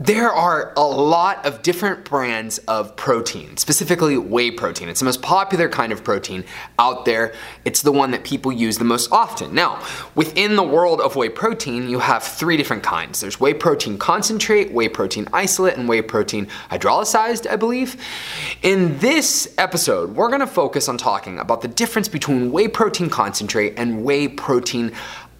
There are a lot of different brands of protein, specifically whey protein. It's the most popular kind of protein out there. It's the one that people use the most often. Now, within the world of whey protein, you have three different kinds. There's whey protein concentrate, whey protein isolate, and whey protein hydrolyzed, I believe. In this episode, we're gonna focus on talking about the difference between whey protein concentrate and whey protein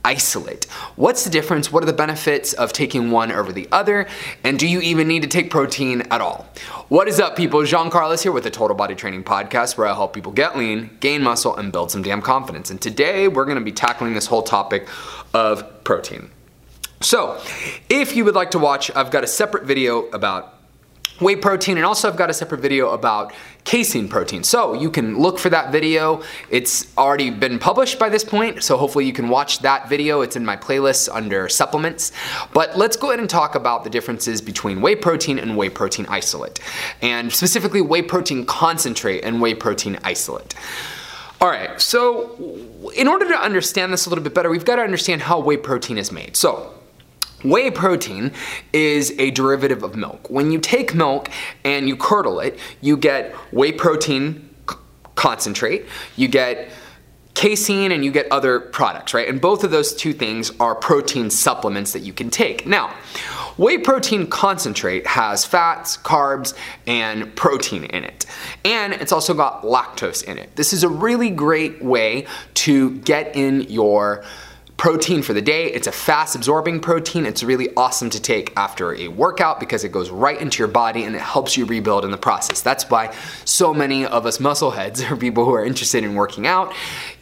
isolate. What's the difference? What are the benefits of taking one over the other? And do you even need to take protein at all? What is up, people? Jean Carlos here with the Total Body Training Podcast, where I help people get lean, gain muscle, and build some damn confidence. And today we're gonna be tackling this whole topic of protein. So, if you would like to watch, I've got a separate video about whey protein and also I've got a separate video about casein protein. So you can look for that video. It's already been published by this point, so hopefully you can watch that video. It's in my playlist under supplements. But let's go ahead and talk about the differences between whey protein and whey protein isolate, and specifically whey protein concentrate and whey protein isolate. All right, so in order to understand this a little bit better, we've got to understand how whey protein is made. So Whey protein is a derivative of milk. When you take milk and you curdle it, you get whey protein concentrate, you get casein and you get other products, right? And both of those two things are protein supplements that you can take. Now, whey protein concentrate has fats, carbs, and protein in it. And it's also got lactose in it. This is a really great way to get in your protein for the day. It's a fast absorbing protein. It's really awesome to take after a workout because it goes right into your body and it helps you rebuild in the process. That's why so many of us muscle heads or people who are interested in working out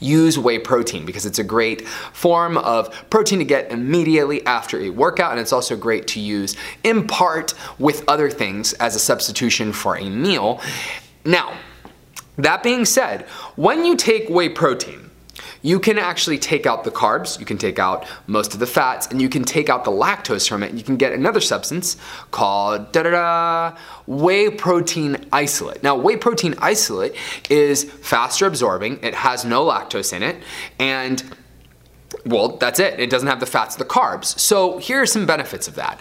use whey protein because it's a great form of protein to get immediately after a workout and it's also great to use in part with other things as a substitution for a meal. Now, that being said, when you take whey protein, you can actually take out the carbs, you can take out most of the fats, and you can take out the lactose from it. You can get another substance called da da da whey protein isolate. Now, whey protein isolate is faster absorbing, it has no lactose in it, and well, that's it. It doesn't have the fats, the carbs. So, here are some benefits of that.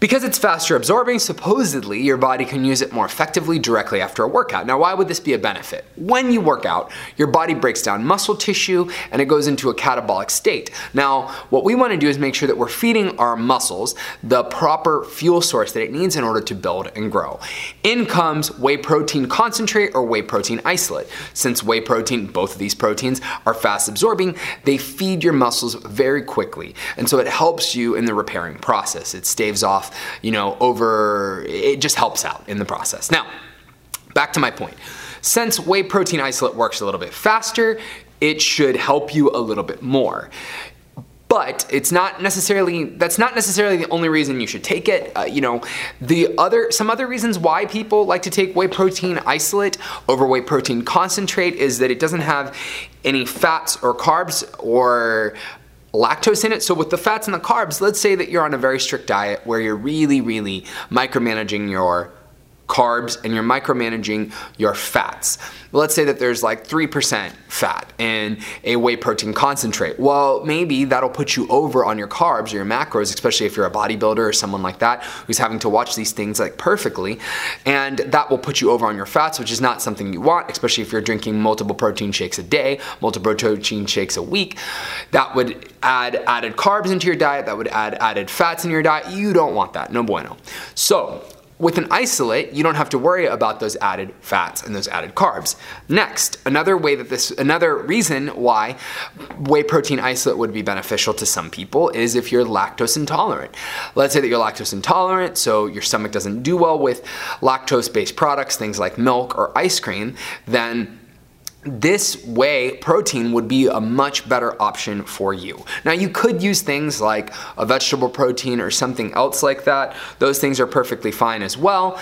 Because it's faster absorbing, supposedly your body can use it more effectively directly after a workout. Now, why would this be a benefit? When you work out, your body breaks down muscle tissue and it goes into a catabolic state. Now, what we want to do is make sure that we're feeding our muscles the proper fuel source that it needs in order to build and grow. In comes whey protein concentrate or whey protein isolate. Since whey protein, both of these proteins, are fast absorbing, they feed your muscles very quickly. And so it helps you in the repairing process. It staves off you know, over, it just helps out in the process. Now, back to my point. Since whey protein isolate works a little bit faster, it should help you a little bit more but it's not necessarily that's not necessarily the only reason you should take it uh, you know the other some other reasons why people like to take whey protein isolate over whey protein concentrate is that it doesn't have any fats or carbs or lactose in it. So with the fats and the carbs, let's say that you're on a very strict diet where you're really, really micromanaging your carbs and you're micromanaging your fats. Let's say that there's like 3% fat in a whey protein concentrate. Well, maybe that'll put you over on your carbs or your macros, especially if you're a bodybuilder or someone like that who's having to watch these things like perfectly. And that will put you over on your fats, which is not something you want, especially if you're drinking multiple protein shakes a day, multiple protein shakes a week. That would add added carbs into your diet, that would add added fats in your diet. You don't want that, no bueno. So, with an isolate, you don't have to worry about those added fats and those added carbs. Next, another way that this, another reason why whey protein isolate would be beneficial to some people is if you're lactose intolerant. Let's say that you're lactose intolerant, so your stomach doesn't do well with lactose based products, things like milk or ice cream, then this whey protein would be a much better option for you. Now, you could use things like a vegetable protein or something else like that. Those things are perfectly fine as well.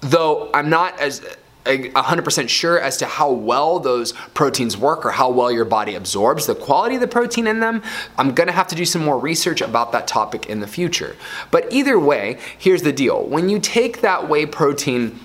Though I'm not as 100% sure as to how well those proteins work or how well your body absorbs the quality of the protein in them. I'm gonna have to do some more research about that topic in the future. But either way, here's the deal. When you take that whey protein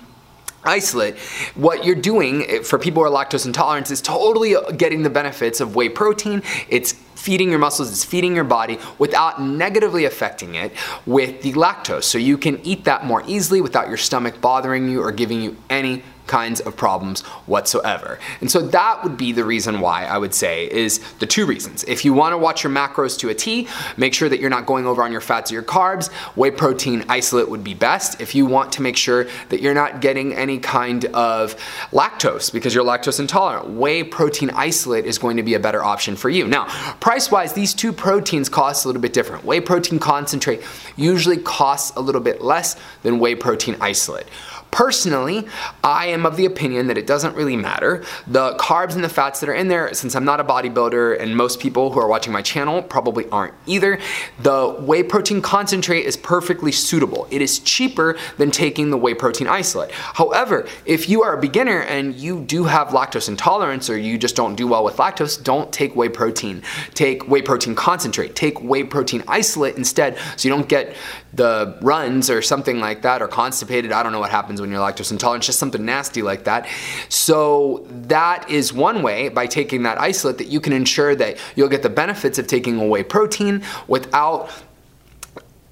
isolate, what you're doing eh, for people who are lactose intolerant is totally getting the benefits of whey protein. It's feeding your muscles, it's feeding your body without negatively affecting it with the lactose. So you can eat that more easily without your stomach bothering you or giving you any kinds of problems whatsoever. And so that would be the reason why I would say is the two reasons. If you wanna watch your macros to a T, make sure that you're not going over on your fats or your carbs, whey protein isolate would be best. If you want to make sure that you're not getting any kind of lactose because you're lactose intolerant, whey protein isolate is going to be a better option for you. Now, price-wise, these two proteins cost a little bit different. Whey protein concentrate usually costs a little bit less than whey protein isolate. Personally, I am of the opinion that it doesn't really matter. The carbs and the fats that are in there, since I'm not a bodybuilder and most people who are watching my channel probably aren't either, the whey protein concentrate is perfectly suitable. It is cheaper than taking the whey protein isolate. However, if you are a beginner and you do have lactose intolerance or you just don't do well with lactose, don't take whey protein. Take whey protein concentrate. Take whey protein isolate instead so you don't get the runs or something like that or constipated. I don't know what happens when you're lactose intolerant, just something nasty like that. So that is one way by taking that isolate that you can ensure that you'll get the benefits of taking away protein without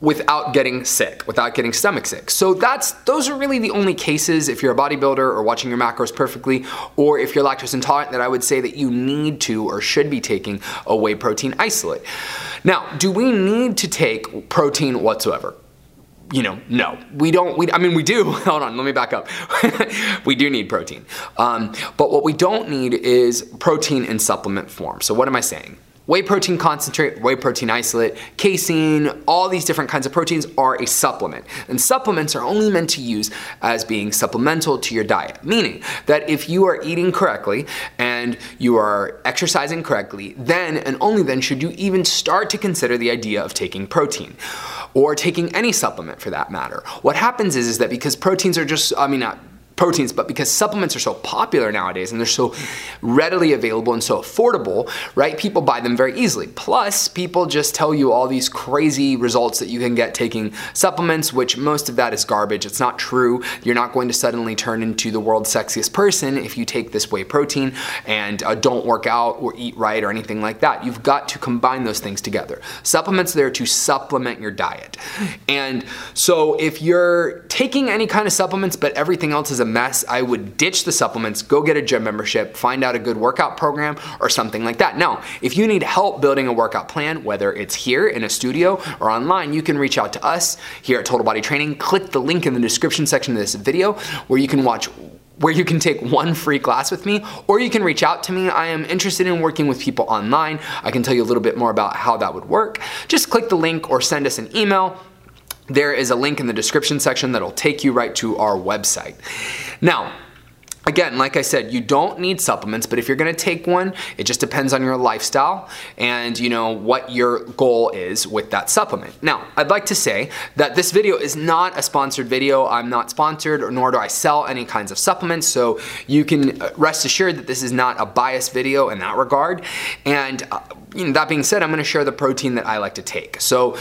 without getting sick, without getting stomach sick. So that's those are really the only cases if you're a bodybuilder or watching your macros perfectly, or if you're lactose intolerant that I would say that you need to or should be taking a whey protein isolate. Now, do we need to take protein whatsoever? You know, no, we don't. We, I mean, we do. Hold on, let me back up. we do need protein, um, but what we don't need is protein in supplement form. So what am I saying? Whey protein concentrate, whey protein isolate, casein, all these different kinds of proteins are a supplement. And supplements are only meant to use as being supplemental to your diet, meaning that if you are eating correctly and you are exercising correctly, then and only then should you even start to consider the idea of taking protein or taking any supplement for that matter. What happens is, is that because proteins are just, I mean, not proteins, but because supplements are so popular nowadays and they're so readily available and so affordable, right? People buy them very easily. Plus, people just tell you all these crazy results that you can get taking supplements, which most of that is garbage. It's not true. You're not going to suddenly turn into the world's sexiest person if you take this whey protein and uh, don't work out or eat right or anything like that. You've got to combine those things together. Supplements there to supplement your diet. And so if you're taking any kind of supplements, but everything else is a mess, I would ditch the supplements, go get a gym membership, find out a good workout program or something like that. Now, if you need help building a workout plan, whether it's here in a studio or online, you can reach out to us here at Total Body Training. Click the link in the description section of this video where you can watch where you can take one free class with me, or you can reach out to me. I am interested in working with people online. I can tell you a little bit more about how that would work. Just click the link or send us an email there is a link in the description section that'll take you right to our website. Now, Again, like I said, you don't need supplements, but if you're gonna take one, it just depends on your lifestyle and you know what your goal is with that supplement. Now, I'd like to say that this video is not a sponsored video. I'm not sponsored, nor do I sell any kinds of supplements, so you can uh, rest assured that this is not a biased video in that regard. And uh, you know, that being said, I'm gonna share the protein that I like to take. So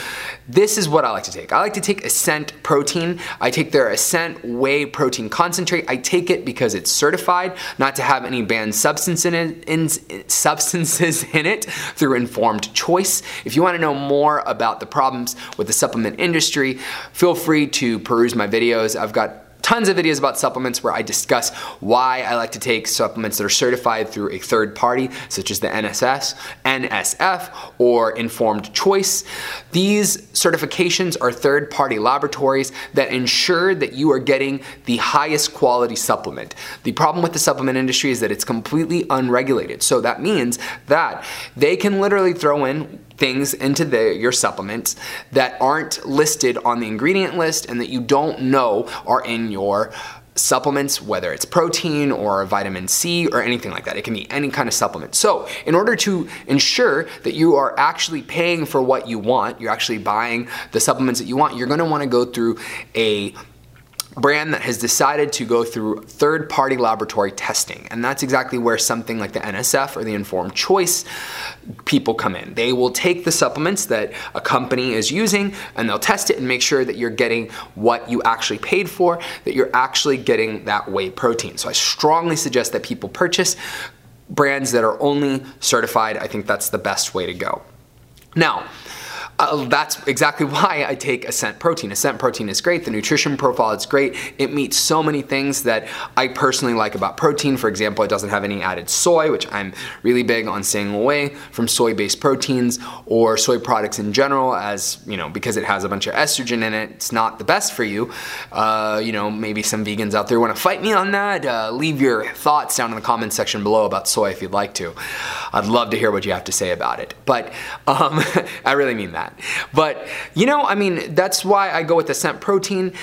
this is what I like to take. I like to take Ascent protein. I take their Ascent whey protein concentrate. I take it because it's certified not to have any banned substance in it, in, substances in it through informed choice. If you wanna know more about the problems with the supplement industry, feel free to peruse my videos. I've got tons of videos about supplements where I discuss why I like to take supplements that are certified through a third party, such as the NSS, NSF, or Informed Choice. These certifications are third party laboratories that ensure that you are getting the highest quality supplement. The problem with the supplement industry is that it's completely unregulated. So that means that they can literally throw in things into the, your supplements that aren't listed on the ingredient list and that you don't know are in your supplements, whether it's protein or vitamin C or anything like that. It can be any kind of supplement. So, in order to ensure that you are actually paying for what you want, you're actually buying the supplements that you want, you're gonna wanna go through a brand that has decided to go through third party laboratory testing. And that's exactly where something like the NSF or the informed choice people come in. They will take the supplements that a company is using and they'll test it and make sure that you're getting what you actually paid for, that you're actually getting that whey protein. So I strongly suggest that people purchase brands that are only certified. I think that's the best way to go. Now, uh, that's exactly why I take Ascent Protein. Ascent Protein is great. The nutrition profile is great. It meets so many things that I personally like about protein. For example, it doesn't have any added soy, which I'm really big on staying away from soy-based proteins or soy products in general, as you know, because it has a bunch of estrogen in it. It's not the best for you. Uh, you know, maybe some vegans out there want to fight me on that. Uh, leave your thoughts down in the comments section below about soy if you'd like to. I'd love to hear what you have to say about it. But um, I really mean that that. But, you know, I mean, that's why I go with Ascent Protein.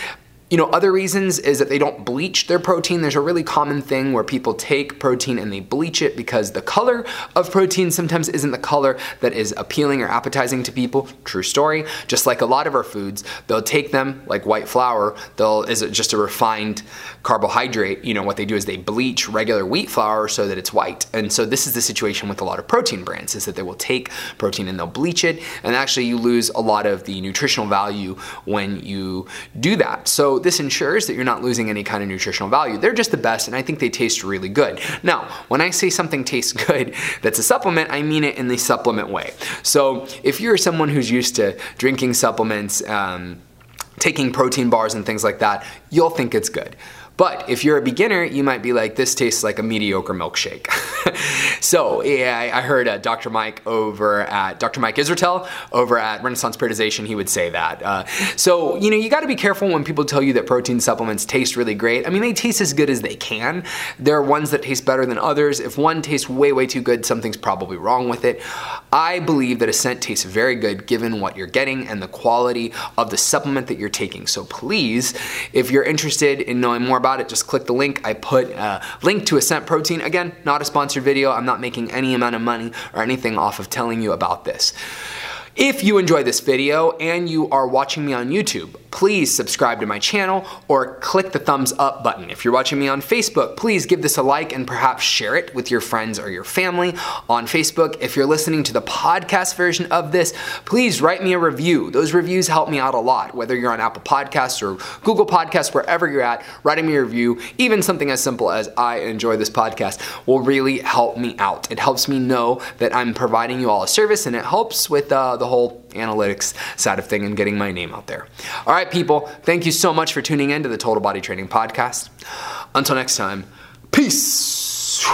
You know, other reasons is that they don't bleach their protein. There's a really common thing where people take protein and they bleach it because the color of protein sometimes isn't the color that is appealing or appetizing to people. True story. Just like a lot of our foods, they'll take them like white flour, they'll is it just a refined carbohydrate. You know, what they do is they bleach regular wheat flour so that it's white. And so this is the situation with a lot of protein brands is that they will take protein and they'll bleach it and actually you lose a lot of the nutritional value when you do that. So this ensures that you're not losing any kind of nutritional value. They're just the best and I think they taste really good. Now, when I say something tastes good that's a supplement, I mean it in the supplement way. So if you're someone who's used to drinking supplements, um, taking protein bars and things like that, you'll think it's good. But if you're a beginner, you might be like, this tastes like a mediocre milkshake. so yeah, I heard uh, Dr. Mike over at, Dr. Mike Israetel over at Renaissance Periodization, he would say that. Uh, so, you know, you gotta be careful when people tell you that protein supplements taste really great. I mean, they taste as good as they can. There are ones that taste better than others. If one tastes way, way too good, something's probably wrong with it. I believe that Ascent tastes very good given what you're getting and the quality of the supplement that you're taking. So please, if you're interested in knowing more about about it, just click the link. I put a link to Ascent Protein. Again, not a sponsored video. I'm not making any amount of money or anything off of telling you about this. If you enjoy this video and you are watching me on YouTube, please subscribe to my channel or click the thumbs up button. If you're watching me on Facebook, please give this a like and perhaps share it with your friends or your family on Facebook. If you're listening to the podcast version of this, please write me a review. Those reviews help me out a lot, whether you're on Apple Podcasts or Google Podcasts, wherever you're at, writing me a review, even something as simple as I enjoy this podcast, will really help me out. It helps me know that I'm providing you all a service and it helps with uh, the whole analytics side of thing and getting my name out there. All right, people, thank you so much for tuning in to the Total Body Training Podcast. Until next time, peace.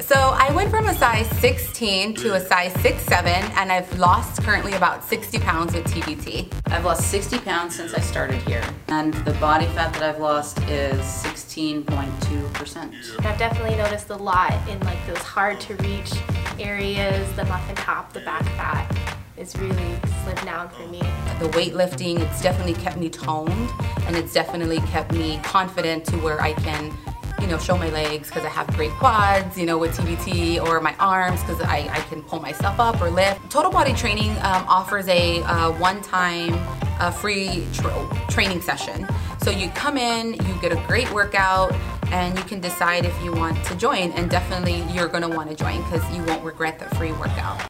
So I went from a size 16 to a size 6'7 and I've lost currently about 60 pounds with TBT. I've lost 60 pounds since I started here and the body fat that I've lost is 16.2%. I've definitely noticed a lot in like those hard to reach areas, the muffin top, the back fat it's really slimmed down for me. The weightlifting, it's definitely kept me toned and it's definitely kept me confident to where I can you know, show my legs because I have great quads, you know, with TBT, or my arms because I, I can pull myself up or lift. Total Body Training um, offers a uh, one-time uh, free tra training session. So you come in, you get a great workout, and you can decide if you want to join, and definitely you're gonna wanna join because you won't regret the free workout.